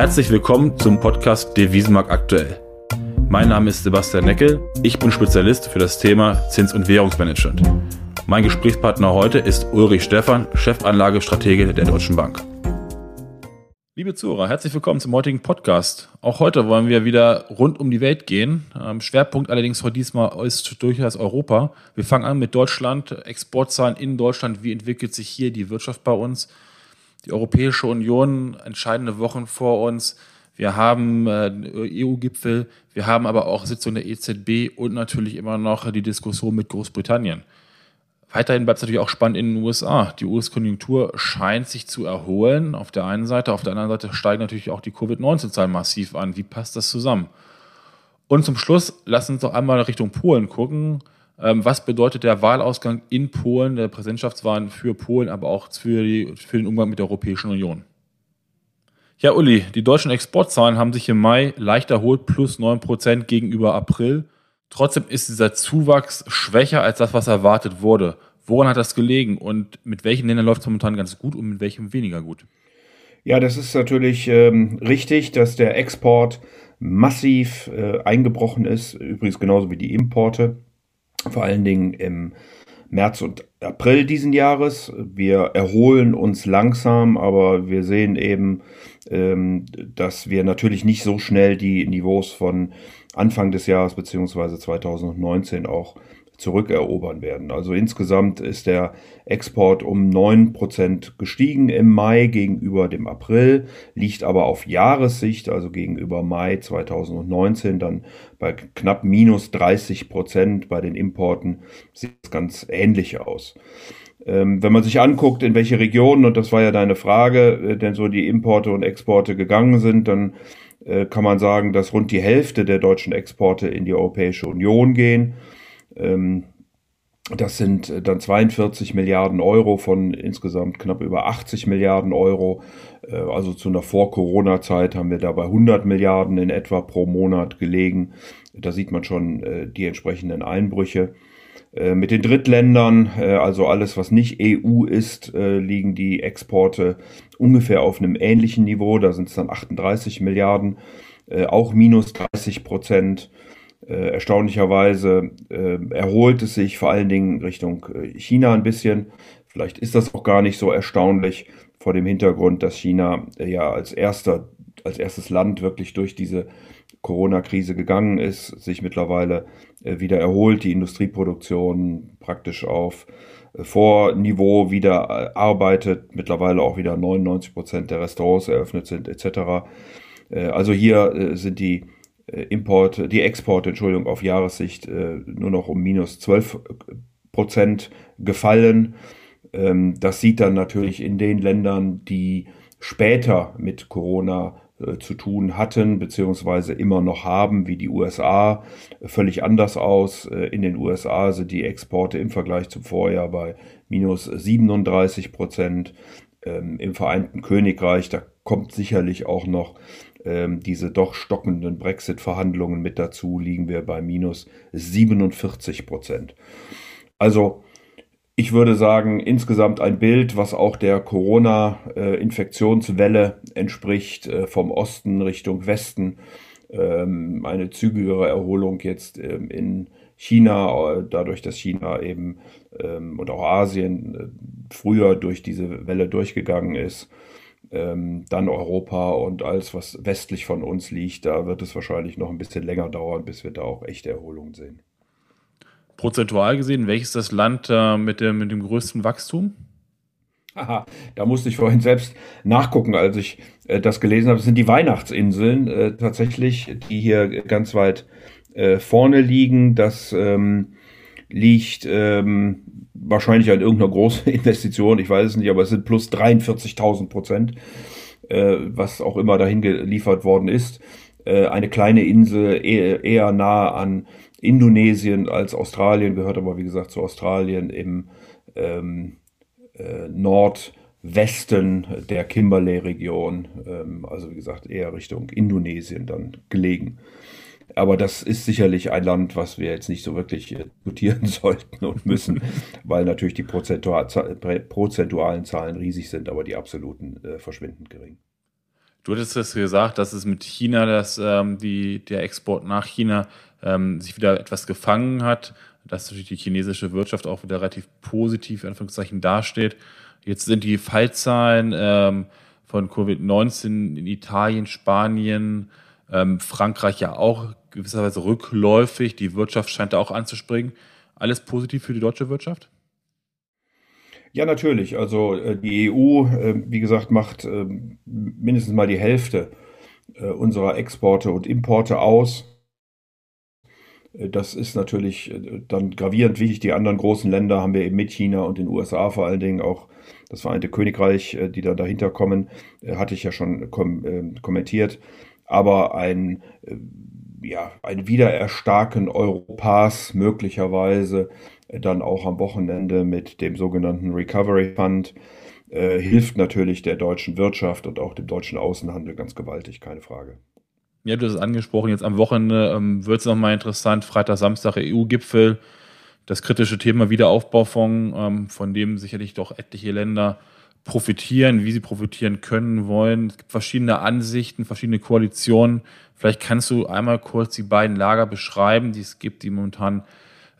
Herzlich willkommen zum Podcast Devisenmarkt aktuell. Mein Name ist Sebastian Neckel, ich bin Spezialist für das Thema Zins- und Währungsmanagement. Mein Gesprächspartner heute ist Ulrich Stephan, Chefanlagestratege der Deutschen Bank. Liebe Zuhörer, herzlich willkommen zum heutigen Podcast. Auch heute wollen wir wieder rund um die Welt gehen. Ähm, Schwerpunkt allerdings heute diesmal ist durchaus Europa. Wir fangen an mit Deutschland, Exportzahlen in Deutschland. Wie entwickelt sich hier die Wirtschaft bei uns? Die Europäische Union, entscheidende Wochen vor uns. Wir haben äh, EU-Gipfel, wir haben aber auch Sitzung der EZB und natürlich immer noch die Diskussion mit Großbritannien. Weiterhin bleibt es natürlich auch spannend in den USA. Die US-Konjunktur scheint sich zu erholen auf der einen Seite, auf der anderen Seite steigen natürlich auch die Covid-19-Zahlen massiv an. Wie passt das zusammen? Und zum Schluss, lass uns doch einmal Richtung Polen gucken. Ähm, was bedeutet der Wahlausgang in Polen, der Präsidentschaftswahlen für Polen, aber auch für, die, für den Umgang mit der Europäischen Union? Ja, Uli, die deutschen Exportzahlen haben sich im Mai leicht erholt, plus 9% gegenüber April. Trotzdem ist dieser Zuwachs schwächer als das, was erwartet wurde. Woran hat das gelegen und mit welchen Ländern läuft es momentan ganz gut und mit welchem weniger gut? Ja, das ist natürlich ähm, richtig, dass der Export massiv äh, eingebrochen ist, übrigens genauso wie die Importe, vor allen Dingen im März und April diesen Jahres. Wir erholen uns langsam, aber wir sehen eben, ähm, dass wir natürlich nicht so schnell die Niveaus von Anfang des Jahres beziehungsweise 2019 auch zurückerobern werden. Also insgesamt ist der Export um neun Prozent gestiegen im Mai gegenüber dem April, liegt aber auf Jahressicht, also gegenüber Mai 2019, dann bei knapp minus 30 Prozent. Bei den Importen sieht es ganz ähnlich aus. Ähm, wenn man sich anguckt, in welche Regionen, und das war ja deine Frage, äh, denn so die Importe und Exporte gegangen sind, dann äh, kann man sagen, dass rund die Hälfte der deutschen Exporte in die Europäische Union gehen. Ähm, das sind äh, dann 42 Milliarden Euro von insgesamt knapp über 80 Milliarden Euro. Äh, also zu einer Vor-Corona-Zeit haben wir dabei 100 Milliarden in etwa pro Monat gelegen. Da sieht man schon die entsprechenden Einbrüche. Äh, mit den Drittländern, äh, also alles, was nicht EU ist, äh, liegen die Exporte ungefähr auf einem ähnlichen Niveau. Da sind es dann 38 Milliarden, auch minus 30 Prozent. Erstaunlicherweise erholt es sich vor allen Dingen Richtung China ein bisschen. Vielleicht ist das auch gar nicht so erstaunlich vor dem Hintergrund, dass China ja als erster, als erstes Land wirklich durch diese Corona-Krise gegangen ist, sich mittlerweile äh, wieder erholt, die Industrieproduktion praktisch auf äh, Vorniveau wieder äh, arbeitet, mittlerweile auch wieder 99 Prozent der Restaurants eröffnet sind, etc. Also hier sind die Importe, die Exporte, Entschuldigung, auf Jahressicht nur noch um minus 12 Prozent gefallen. Ähm, das sieht dann natürlich in den Ländern, die später mit Corona äh, zu tun hatten, beziehungsweise immer noch haben, wie die USA, völlig anders aus. Äh, in den USA sind die Exporte im Vergleich zum Vorjahr bei minus 37 Prozent. Ähm, Im Vereinten Königreich, da kommt sicherlich auch noch ähm, diese doch stockenden Brexit-Verhandlungen mit dazu, liegen wir bei minus 47 Prozent. Also ich würde sagen, insgesamt ein Bild, was auch der Corona-Infektionswelle entspricht, äh, vom Osten Richtung Westen. Ähm, eine zügigere Erholung jetzt ähm, in China, äh, dadurch, dass China eben ähm, und auch Asien äh, früher durch diese Welle durchgegangen ist. Dann Europa und alles, was westlich von uns liegt, da wird es wahrscheinlich noch ein bisschen länger dauern, bis wir da auch echte Erholung sehen prozentual gesehen, welches das Land äh, mit, dem, mit dem größten Wachstum? Aha, da musste ich vorhin selbst nachgucken, als ich äh, das gelesen habe. Das sind die Weihnachtsinseln äh, tatsächlich, die hier ganz weit äh, vorne liegen. Das ähm, liegt ähm, wahrscheinlich an irgendeiner großen Investition, ich weiß es nicht, aber es sind plus 43.000 Prozent, äh, was auch immer dahin geliefert worden ist. Äh, eine kleine Insel eher, eher nah an Indonesien als Australien, gehört aber wie gesagt zu Australien im ähm, äh, Nordwesten der Kimberley-Region, ähm, also wie gesagt eher Richtung Indonesien dann gelegen. Aber das ist sicherlich ein Land, was wir jetzt nicht so wirklich äh, diskutieren sollten und müssen, weil natürlich die prozentualen Zahlen riesig sind, aber die absoluten äh, verschwindend gering. Du hattest es gesagt, dass es mit China, dass ähm, die, der Export nach China ähm, sich wieder etwas gefangen hat, dass natürlich die chinesische Wirtschaft auch wieder relativ positiv in Anführungszeichen dasteht. Jetzt sind die Fallzahlen ähm, von Covid-19 in Italien, Spanien, ähm, Frankreich ja auch gewisserweise rückläufig. Die Wirtschaft scheint da auch anzuspringen. Alles positiv für die deutsche Wirtschaft? Ja, natürlich. Also äh, die EU, äh, wie gesagt, macht äh, mindestens mal die Hälfte unserer Exporte und Importe aus. Das ist natürlich dann gravierend wichtig. Die anderen großen Länder haben wir eben mit China und den USA vor allen Dingen auch das Vereinte Königreich, die dann dahinter kommen, hatte ich ja schon kom kommentiert. Aber ein, ja, ein Wiedererstarken Europas möglicherweise dann auch am Wochenende mit dem sogenannten Recovery Fund äh, hilft natürlich der deutschen Wirtschaft und auch dem deutschen Außenhandel ganz gewaltig, keine Frage. Du hast es angesprochen, jetzt am Wochenende ähm, wird es nochmal interessant, Freitag, Samstag EU-Gipfel, das kritische Thema Wiederaufbaufonds, ähm, von dem sicherlich doch etliche Länder profitieren, wie sie profitieren können wollen. Es gibt verschiedene Ansichten, verschiedene Koalitionen. Vielleicht kannst du einmal kurz die beiden Lager beschreiben, die es gibt, die momentan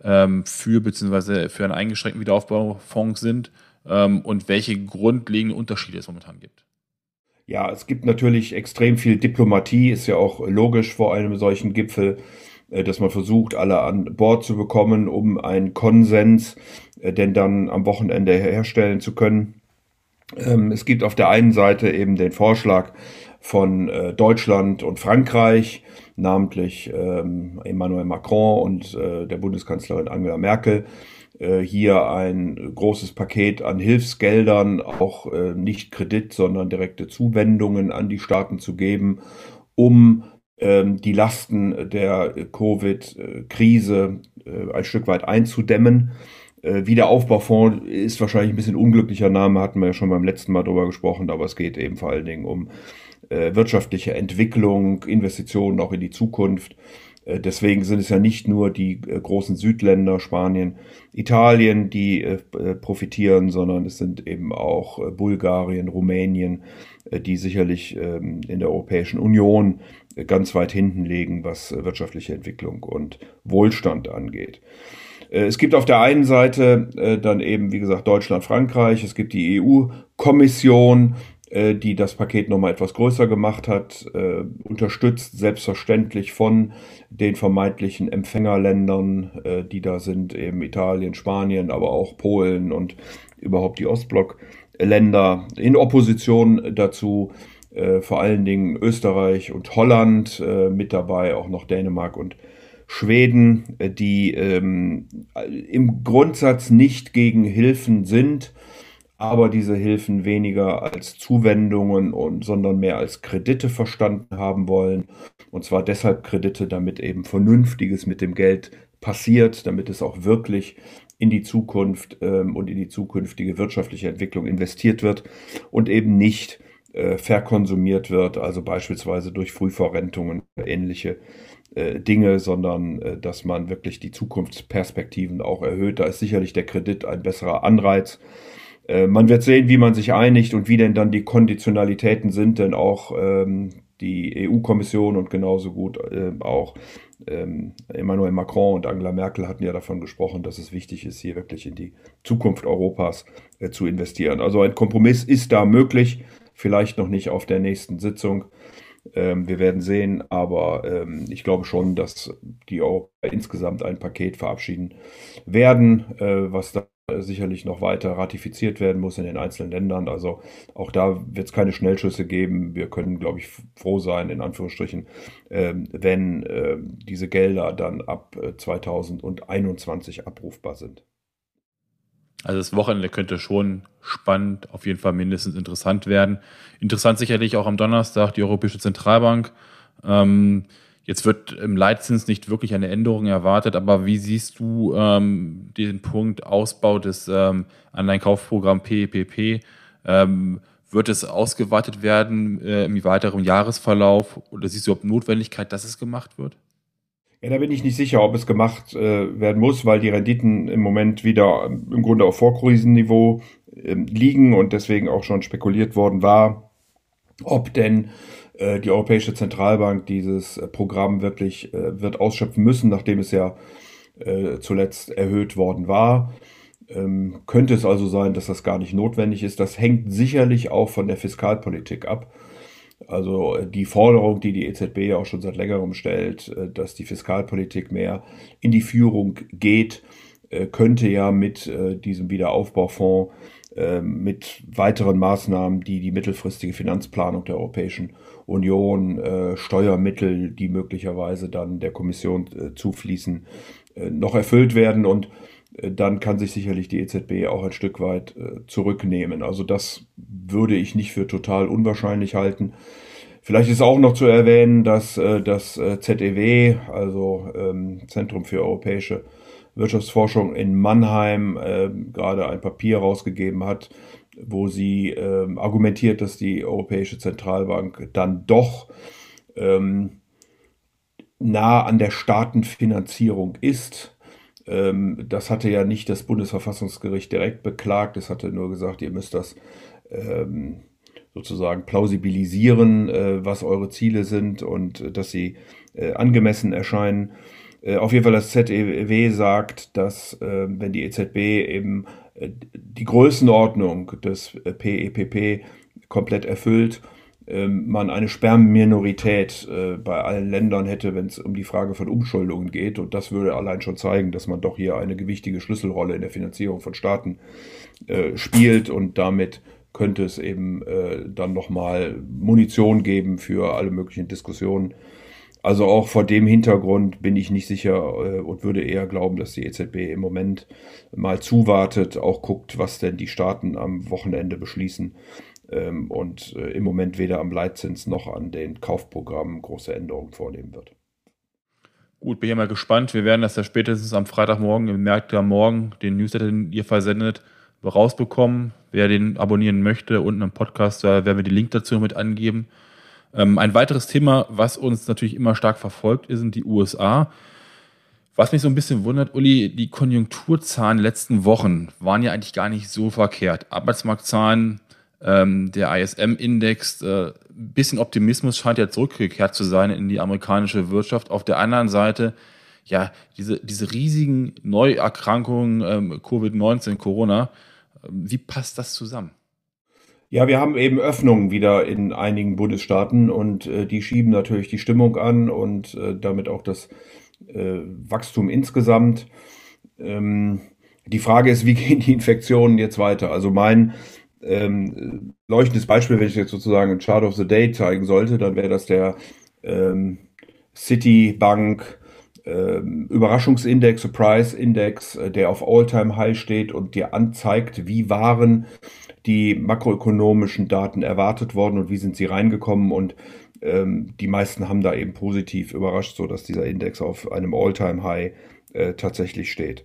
ähm, für bzw. für einen eingeschränkten Wiederaufbaufonds sind ähm, und welche grundlegenden Unterschiede es momentan gibt. Ja, es gibt natürlich extrem viel Diplomatie, ist ja auch logisch vor einem solchen Gipfel, äh, dass man versucht, alle an Bord zu bekommen, um einen Konsens äh, denn dann am Wochenende herstellen zu können. Ähm, es gibt auf der einen Seite eben den Vorschlag von äh, Deutschland und Frankreich, namentlich ähm, Emmanuel Macron und äh, der Bundeskanzlerin Angela Merkel, äh, hier ein großes Paket an Hilfsgeldern, auch äh, nicht Kredit, sondern direkte Zuwendungen an die Staaten zu geben, um ähm, die Lasten der Covid-Krise äh, ein Stück weit einzudämmen. Äh, Wiederaufbaufonds ist wahrscheinlich ein bisschen unglücklicher Name, hatten wir ja schon beim letzten Mal drüber gesprochen, aber es geht eben vor allen Dingen um äh, wirtschaftliche Entwicklung, Investitionen auch in die Zukunft. Äh, deswegen sind es ja nicht nur die äh, großen Südländer, Spanien, Italien, die profitieren, sondern es sind eben auch Bulgarien, Rumänien, die sicherlich ähm, in der Europäischen Union ganz weit hinten liegen, was wirtschaftliche Entwicklung und Wohlstand angeht. Es gibt auf der einen Seite dann eben, wie gesagt, Deutschland, Frankreich, es gibt die EU-Kommission, äh, die das Paket nochmal etwas größer gemacht hat, äh, unterstützt selbstverständlich von den vermeintlichen Empfängerländern, äh, die da sind, eben Italien, Spanien, aber auch Polen und überhaupt die Ostblockländer in Opposition dazu. Äh, vor allen Dingen Österreich und Holland, äh, mit dabei auch noch Dänemark und Schweden, äh, die ähm, im Grundsatz nicht gegen Hilfen sind, aber diese Hilfen weniger als Zuwendungen und sondern mehr als Kredite verstanden haben wollen. Und zwar deshalb Kredite, damit eben Vernünftiges mit dem Geld passiert, damit es auch wirklich in die Zukunft ähm, und in die zukünftige wirtschaftliche Entwicklung investiert wird und eben nicht äh, verkonsumiert wird, also beispielsweise durch Frühverrentungen oder ähnliche äh, Dinge, sondern äh, dass man wirklich die Zukunftsperspektiven auch erhöht. Da ist sicherlich der Kredit ein besserer Anreiz. Äh, man wird sehen, wie man sich einigt und wie denn dann die Konditionalitäten sind, denn auch ähm, die EU-Kommission und genauso gut äh, auch ähm, Emmanuel Macron und Angela Merkel hatten ja davon gesprochen, dass es wichtig ist, hier wirklich in die Zukunft Europas äh, zu investieren. Also ein Kompromiss ist da möglich, vielleicht noch nicht auf der nächsten Sitzung. Ähm, wir werden sehen, aber ähm, ich glaube schon, dass die Europäer insgesamt ein Paket verabschieden werden, äh, was da sicherlich noch weiter ratifiziert werden muss in den einzelnen Ländern. Also auch da wird es keine Schnellschüsse geben. Wir können, glaube ich, froh sein, in Anführungsstrichen, ähm, wenn äh, diese Gelder dann ab 2021 äh, abrufbar sind. Also das Wochenende könnte schon spannend, auf jeden Fall mindestens interessant werden. Interessant sicherlich auch am Donnerstag die Europäische Zentralbank. Ähm, jetzt wird im Leitzins nicht wirklich eine Änderung erwartet, aber wie siehst du ähm, den Punkt Ausbau des ähm, Anleihenkaufprogramms PEPP? Ähm, wird es ausgeweitet werden äh, im weiteren Jahresverlauf oder siehst du überhaupt Notwendigkeit, dass es gemacht wird? Ja, da bin ich nicht sicher, ob es gemacht äh, werden muss, weil die Renditen im Moment wieder im Grunde auf Vorkrisenniveau äh, liegen und deswegen auch schon spekuliert worden war, ob denn äh, die Europäische Zentralbank dieses äh, Programm wirklich äh, wird ausschöpfen müssen, nachdem es ja äh, zuletzt erhöht worden war. Ähm, könnte es also sein, dass das gar nicht notwendig ist. Das hängt sicherlich auch von der Fiskalpolitik ab. Also äh, die Forderung, die die EZB ja auch schon seit längerem stellt, äh, dass die Fiskalpolitik mehr in die Führung geht, äh, könnte ja mit diesem Wiederaufbaufonds, mit weiteren Maßnahmen, die die mittelfristige Finanzplanung der Europäischen Union, Steuermittel, die möglicherweise dann der Kommission zufließen, noch erfüllt werden. Und dann kann sich sicherlich die EZB auch ein Stück weit äh, zurücknehmen. Also das würde ich nicht für total unwahrscheinlich halten. Vielleicht ist auch noch zu erwähnen, dass äh, das äh, ZEW, also ähm, Zentrum für europäische Wirtschaftsforschung in Mannheim, ähm, gerade ein Papier rausgegeben hat, wo sie ähm, argumentiert, dass die Europäische Zentralbank dann doch nah an der Staatenfinanzierung ist ähm, das hatte ja nicht das Bundesverfassungsgericht direkt beklagt. Es hatte nur gesagt, ihr müsst das ähm, sozusagen plausibilisieren, äh, was eure Ziele sind und äh, dass sie äh, angemessen erscheinen. Äh, auf jeden Fall das ZEW sagt, dass äh, wenn die EZB eben äh, die Größenordnung des PEPP komplett erfüllt, ähm, man eine Sperrminorität äh, bei allen Ländern hätte, wenn es um die Frage von Umschuldungen geht. Und das würde allein schon zeigen, dass man doch hier eine gewichtige Schlüsselrolle in der Finanzierung von Staaten äh, spielt und damit könnte es eben äh, dann nochmal Munition geben für alle möglichen Diskussionen. Also auch vor dem Hintergrund bin ich nicht sicher äh, und würde eher glauben, dass die EZB im Moment mal zuwartet, auch guckt, was denn die Staaten am Wochenende beschließen ähm, und äh, im Moment weder am Leitzins noch an den Kaufprogrammen große Änderungen vornehmen wird. Gut, bin ja mal gespannt. Wir werden das ja spätestens am Freitagmorgen im Märkte am Morgen, den Newsletter, den ihr versendet, rausbekommen. Wer den abonnieren möchte, unten im Podcast, da werden wir den Link dazu mit angeben. Ähm, ein weiteres Thema, was uns natürlich immer stark verfolgt, sind die USA. Was mich so ein bisschen wundert, Uli, die Konjunkturzahlen letzten Wochen waren ja eigentlich gar nicht so verkehrt. Arbeitsmarktzahlen ähm, der ISM-Index, äh, bisschen Optimismus scheint ja zurückgekehrt zu sein in die amerikanische Wirtschaft. Auf der anderen Seite, ja, diese, diese riesigen Neuerkrankungen, ähm, Covid-19, Corona, äh, wie passt das zusammen? Ja, wir haben eben Öffnungen wieder in einigen Bundesstaaten und äh, die schieben natürlich die Stimmung an und äh, damit auch das äh, Wachstum insgesamt. Ähm, die Frage ist, wie gehen die Infektionen jetzt weiter? Also mein ähm, leuchtendes Beispiel, wenn ich jetzt sozusagen ein Chart of the Day zeigen sollte, dann wäre das der ähm, Citibank ähm, Überraschungsindex, Surprise Index, äh, der auf All-Time High steht und dir anzeigt, wie waren die makroökonomischen Daten erwartet worden und wie sind sie reingekommen und ähm, die meisten haben da eben positiv überrascht, so dass dieser Index auf einem All-Time High äh, tatsächlich steht.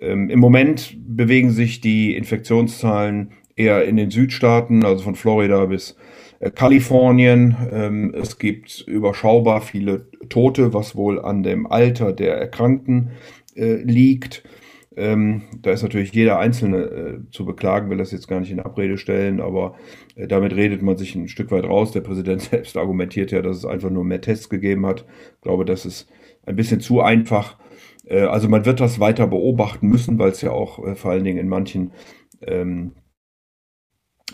Ähm, Im Moment bewegen sich die Infektionszahlen eher in den Südstaaten, also von Florida bis äh, Kalifornien. Ähm, es gibt überschaubar viele Tote, was wohl an dem Alter der Erkrankten äh, liegt. Ähm, da ist natürlich jeder Einzelne äh, zu beklagen, will das jetzt gar nicht in Abrede stellen, aber damit redet man sich ein Stück weit raus. Der Präsident selbst argumentiert ja, dass es einfach nur mehr Tests gegeben hat. Ich glaube, das ist ein bisschen zu einfach. Also man wird das weiter beobachten müssen, weil es ja auch vor allen Dingen in manchen ähm, äh,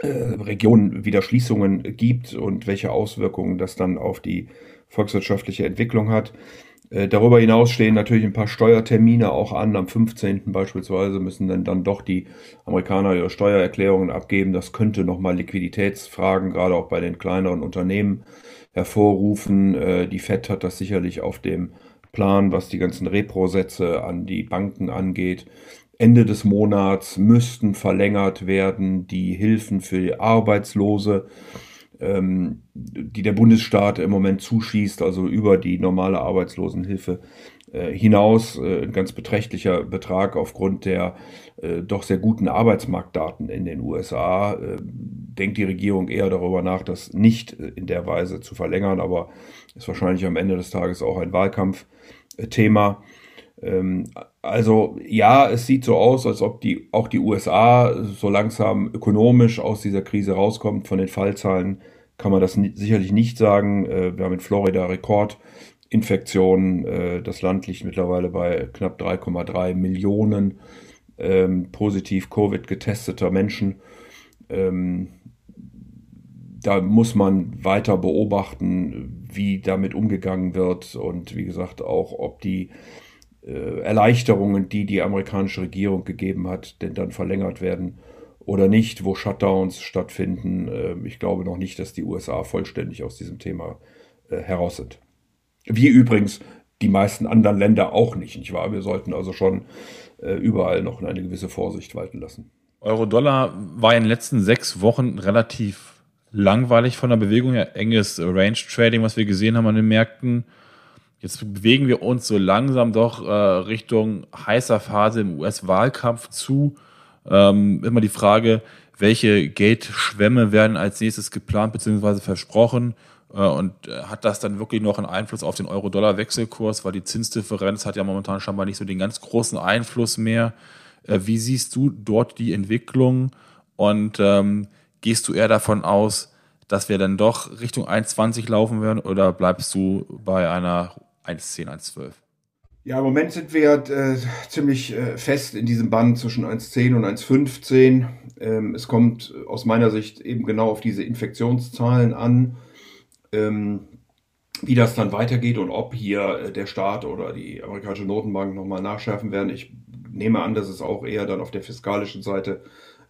Regionen wieder Schließungen gibt und welche Auswirkungen das dann auf die volkswirtschaftliche Entwicklung hat. Äh, darüber hinaus stehen natürlich ein paar Steuertermine auch an. Am 15. beispielsweise müssen dann, dann doch die Amerikaner ihre Steuererklärungen abgeben. Das könnte nochmal Liquiditätsfragen, gerade auch bei den kleineren Unternehmen, hervorrufen. Äh, die FED hat das sicherlich auf dem Plan, was die ganzen Repro-Sätze an die Banken angeht. Ende des Monats müssten verlängert werden die Hilfen für Arbeitslose, ähm, die der Bundesstaat im Moment zuschießt, also über die normale Arbeitslosenhilfe äh, hinaus. Äh, ein ganz beträchtlicher Betrag aufgrund der äh, doch sehr guten Arbeitsmarktdaten in den USA. Äh, denkt die Regierung eher darüber nach, das nicht in der Weise zu verlängern, aber ist wahrscheinlich am Ende des Tages auch ein Wahlkampfthema. Ähm, also ja, es sieht so aus, als ob die, auch die USA so langsam ökonomisch aus dieser Krise rauskommt. Von den Fallzahlen kann man das sicherlich nicht sagen. Äh, wir haben in Florida Rekordinfektionen. Äh, das Land liegt mittlerweile bei knapp 3,3 Millionen ähm, positiv Covid getesteter Menschen. Ähm, da muss man weiter beobachten, wie damit umgegangen wird und wie gesagt auch, ob die Erleichterungen, die die amerikanische Regierung gegeben hat, denn dann verlängert werden oder nicht, wo Shutdowns stattfinden. Äh, ich glaube noch nicht, dass die USA vollständig aus diesem Thema äh, heraus sind. Wie übrigens die meisten anderen Länder auch nicht, nicht wahr? Wir sollten also schon äh, überall noch eine gewisse Vorsicht walten lassen. Euro-Dollar war in den letzten sechs Wochen relativ langweilig von der Bewegung her. Enges Range-Trading, was wir gesehen haben an den Märkten. Jetzt bewegen wir uns so langsam doch äh, Richtung heißer Phase im US-Wahlkampf zu. Ähm, immer die Frage, welche Geldschwämme werden als nächstes geplant bzw. versprochen? Äh, und äh, hat das dann wirklich noch einen Einfluss auf den Euro-Dollar-Wechselkurs? Weil die Zinsdifferenz hat ja momentan scheinbar nicht so den ganz großen Einfluss mehr. Äh, wie siehst du dort die Entwicklung? Und ähm, gehst du eher davon aus, dass wir dann doch Richtung 1,20 laufen werden oder bleibst du bei einer 1,10, 1,12? Ja, im Moment sind wir äh, ziemlich äh, fest in diesem Band zwischen 1,10 und 1,15. Ähm, es kommt aus meiner Sicht eben genau auf diese Infektionszahlen an, ähm, wie das dann weitergeht und ob hier äh, der Staat oder die amerikanische Notenbank nochmal nachschärfen werden. Ich nehme an, dass es auch eher dann auf der fiskalischen Seite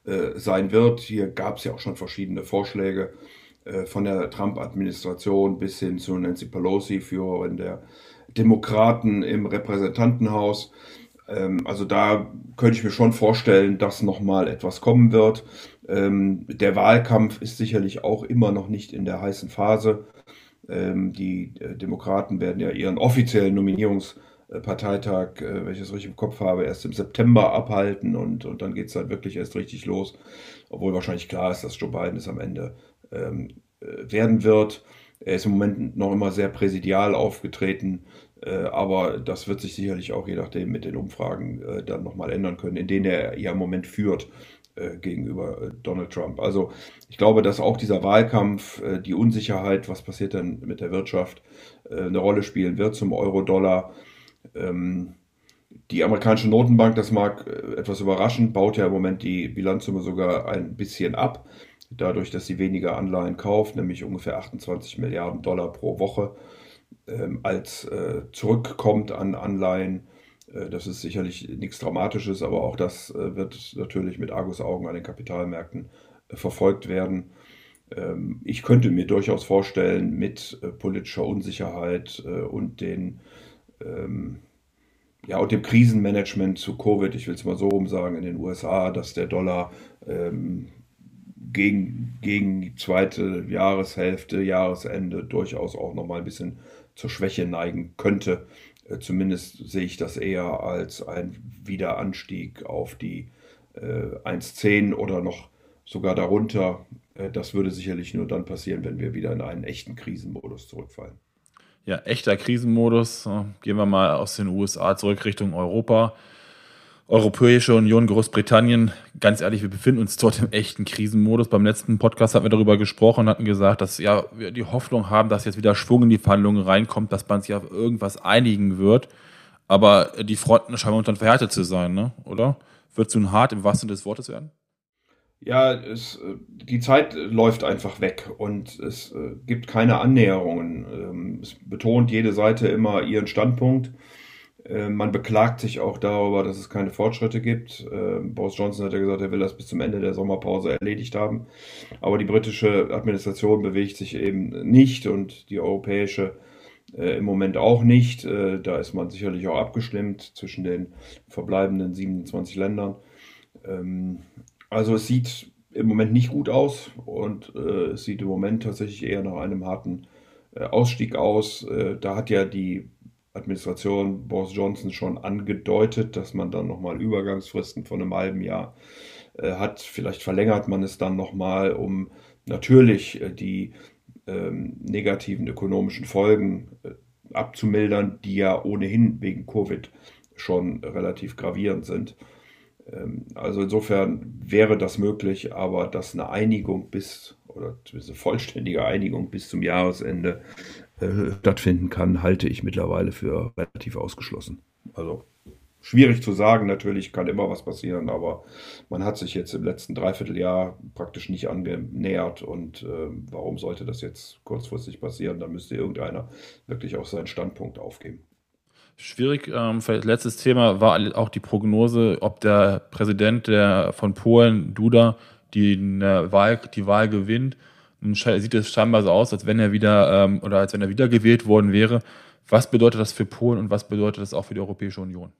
äh, sein wird. Hier gab es ja auch schon verschiedene Vorschläge von der Trump-Administration bis hin zu Nancy Pelosi, Führerin der Demokraten im Repräsentantenhaus. Ähm, also da könnte ich mir schon vorstellen, dass nochmal etwas kommen wird. Ähm, der Wahlkampf ist sicherlich auch immer noch nicht in der heißen Phase. Ähm, die äh, Demokraten werden ja ihren offiziellen Nominierungsparteitag, äh, wenn ich das richtig im Kopf habe, erst im September abhalten und, und dann geht es dann wirklich erst richtig los. Obwohl wahrscheinlich klar ist, dass Joe Biden es am Ende ähm, äh, werden wird. Er ist im Moment noch immer sehr präsidial aufgetreten, äh, aber das wird sich sicherlich auch je nachdem mit den Umfragen äh, dann nochmal ändern können, in denen er ja im Moment führt äh, gegenüber äh, Donald Trump. Also ich glaube, dass auch dieser Wahlkampf, äh, die Unsicherheit, was passiert denn mit der Wirtschaft, äh, eine Rolle spielen wird zum Euro-Dollar. Ähm, die amerikanische Notenbank, das mag etwas überraschend, baut ja im Moment die Bilanzsumme sogar ein bisschen ab dadurch, dass sie weniger Anleihen kauft, nämlich ungefähr 28 Milliarden Dollar pro Woche, ähm, als äh, zurückkommt an Anleihen. Äh, das ist sicherlich nichts Dramatisches, aber auch das äh, wird natürlich mit Argusaugen an den Kapitalmärkten äh, verfolgt werden. Ähm, ich könnte mir durchaus vorstellen, mit politischer Unsicherheit und den ähm, ja, und dem Krisenmanagement zu Covid, ich will es mal so rum sagen, in den USA, dass der Dollar ähm, gegen, gegen die zweite Jahreshälfte, Jahresende durchaus auch nochmal ein bisschen zur Schwäche neigen könnte. Äh, zumindest sehe ich das eher als ein Wiederanstieg auf die äh, 1,10 oder noch sogar darunter. Äh, das würde sicherlich nur dann passieren, wenn wir wieder in einen echten Krisenmodus zurückfallen. Ja, echter Krisenmodus. Gehen wir mal aus den USA zurück Richtung Europa. Europäische Union, Großbritannien, ganz ehrlich, wir befinden uns dort im echten Krisenmodus. Beim letzten Podcast hatten wir darüber gesprochen und hatten gesagt, dass ja wir die Hoffnung haben, dass jetzt wieder Schwung in die Verhandlungen reinkommt, dass man sich auf irgendwas einigen wird. Aber die Fronten scheinen momentan verhärtet zu sein, ne? oder? Wird es nun hart im wahrsten Sinne des Wortes werden? Ja, es, die Zeit läuft einfach weg und es äh, gibt keine Annäherungen. Ähm, es betont jede Seite immer ihren Standpunkt. Äh, man beklagt sich auch darüber, dass es keine Fortschritte gibt. Äh, Boris Johnson hat ja gesagt, er will das bis zum Ende der Sommerpause erledigt haben. Aber die britische Administration bewegt sich eben nicht und die europäische äh, im Moment auch nicht. da ist man sicherlich auch abgestimmt zwischen den verbleibenden 27 Ländern. Ähm, also es sieht im Moment nicht gut aus und es sieht im Moment tatsächlich eher nach einem harten Ausstieg aus. da hat ja die Administration Boris Johnson schon angedeutet, dass man dann nochmal Übergangsfristen von einem halben Jahr äh, hat. Vielleicht verlängert man es dann nochmal, um natürlich äh, die ähm, negativen ökonomischen Folgen äh, abzumildern, die ja ohnehin wegen Covid schon relativ gravierend sind. Ähm, also insofern wäre das möglich, aber dass eine Einigung bis oder eine vollständige Einigung bis zum Jahresende äh, stattfinden kann, halte ich mittlerweile für relativ ausgeschlossen. Also schwierig zu sagen, natürlich kann immer was passieren, aber man hat sich jetzt im letzten Dreivierteljahr praktisch nicht angenähert und äh, warum sollte das jetzt kurzfristig passieren? Da müsste irgendeiner wirklich auch seinen Standpunkt aufgeben. Schwierig, ähm, letztes Thema war auch die Prognose, ob der Präsident der, von Polen, Duda, die, Wahl, die Wahl gewinnt. Sieht es scheinbar so aus, als wenn er wieder ähm, oder als wenn er wieder gewählt worden wäre. Was bedeutet das für Polen und was bedeutet das auch für die Europäische Union?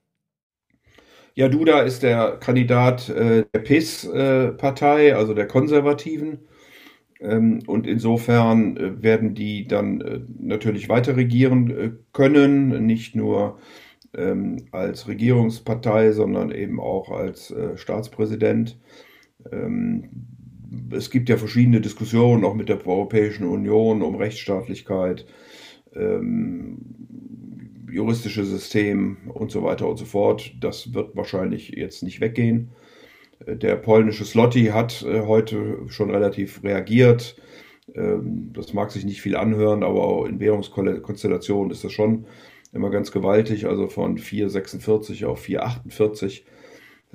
Ja, Duda ist der Kandidat äh, der PIS-Partei, äh, also der Konservativen. Ähm, und insofern äh, werden die dann äh, natürlich weiter regieren äh, können, nicht nur ähm, als Regierungspartei, sondern eben auch als äh, Staatspräsident. Ähm, es gibt ja verschiedene Diskussionen auch mit der Europäischen Union um Rechtsstaatlichkeit, ähm, juristische System und so weiter und so fort. Das wird wahrscheinlich jetzt nicht weggehen. Der polnische Slotty hat äh, heute schon relativ reagiert. Ähm, das mag sich nicht viel anhören, aber in Währungskonstellationen ist das schon immer ganz gewaltig. Also von 4,46 auf 4,48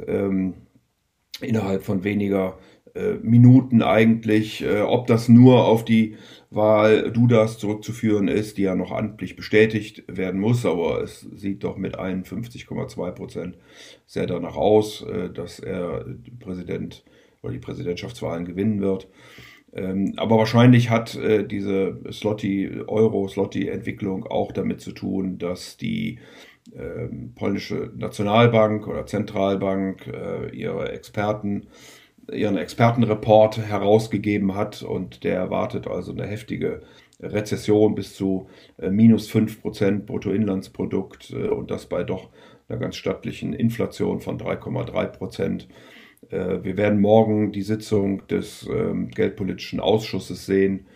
ähm, innerhalb von weniger äh, Minuten eigentlich. Äh, ob das nur auf die Wahl Dudas zurückzuführen ist, die ja noch amtlich bestätigt werden muss, aber es sieht doch mit 51,2 Prozent sehr danach aus, äh, dass er Präsident oder die Präsidentschaftswahlen gewinnen wird. Ähm, aber wahrscheinlich hat äh, diese Slotty, Euro-Slotty-Entwicklung auch damit zu tun, dass die ähm, polnische Nationalbank oder Zentralbank äh, ihre Experten ihren Expertenreport herausgegeben hat und der erwartet also eine heftige Rezession bis zu äh, minus 5% Bruttoinlandsprodukt äh, und das bei doch einer ganz stattlichen Inflation von 3,3%. Äh, wir werden morgen die Sitzung des ähm, Geldpolitischen Ausschusses sehen.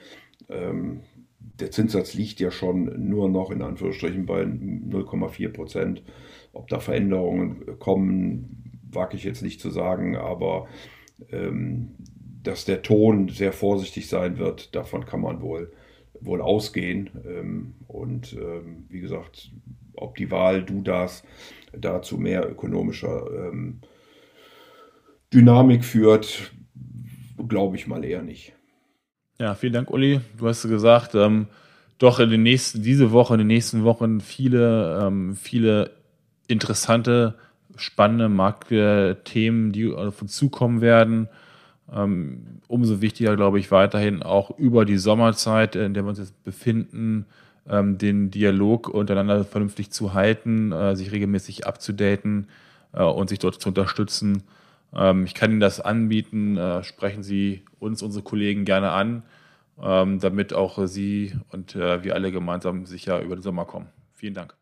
Ähm, der Zinssatz liegt ja schon nur noch in Anführungsstrichen bei 0,4 Prozent. Ob da Veränderungen kommen, wage ich jetzt nicht zu sagen, aber dass der Ton sehr vorsichtig sein wird, davon kann man wohl, wohl ausgehen. Ähm, und ähm, wie gesagt, ob die Wahl Dudas dazu mehr ökonomischer ähm, Dynamik führt, glaube ich mal eher nicht. Ja, vielen Dank, Uli. Du hast gesagt, ähm, doch in den nächsten, diese Woche, in den nächsten Wochen viele, ähm, viele interessante spannende Marktthemen, die auf uns zukommen werden. Ähm, umso wichtiger, glaube ich, weiterhin auch über die Sommerzeit, in der wir uns jetzt befinden, ähm, den Dialog untereinander vernünftig zu halten, äh, sich regelmäßig abzudaten äh, und sich dort zu unterstützen. Ähm, ich kann Ihnen das anbieten. Äh, sprechen Sie uns, unsere Kollegen, gerne an, damit auch Sie und wir alle gemeinsam sicher über den Sommer kommen. Vielen Dank.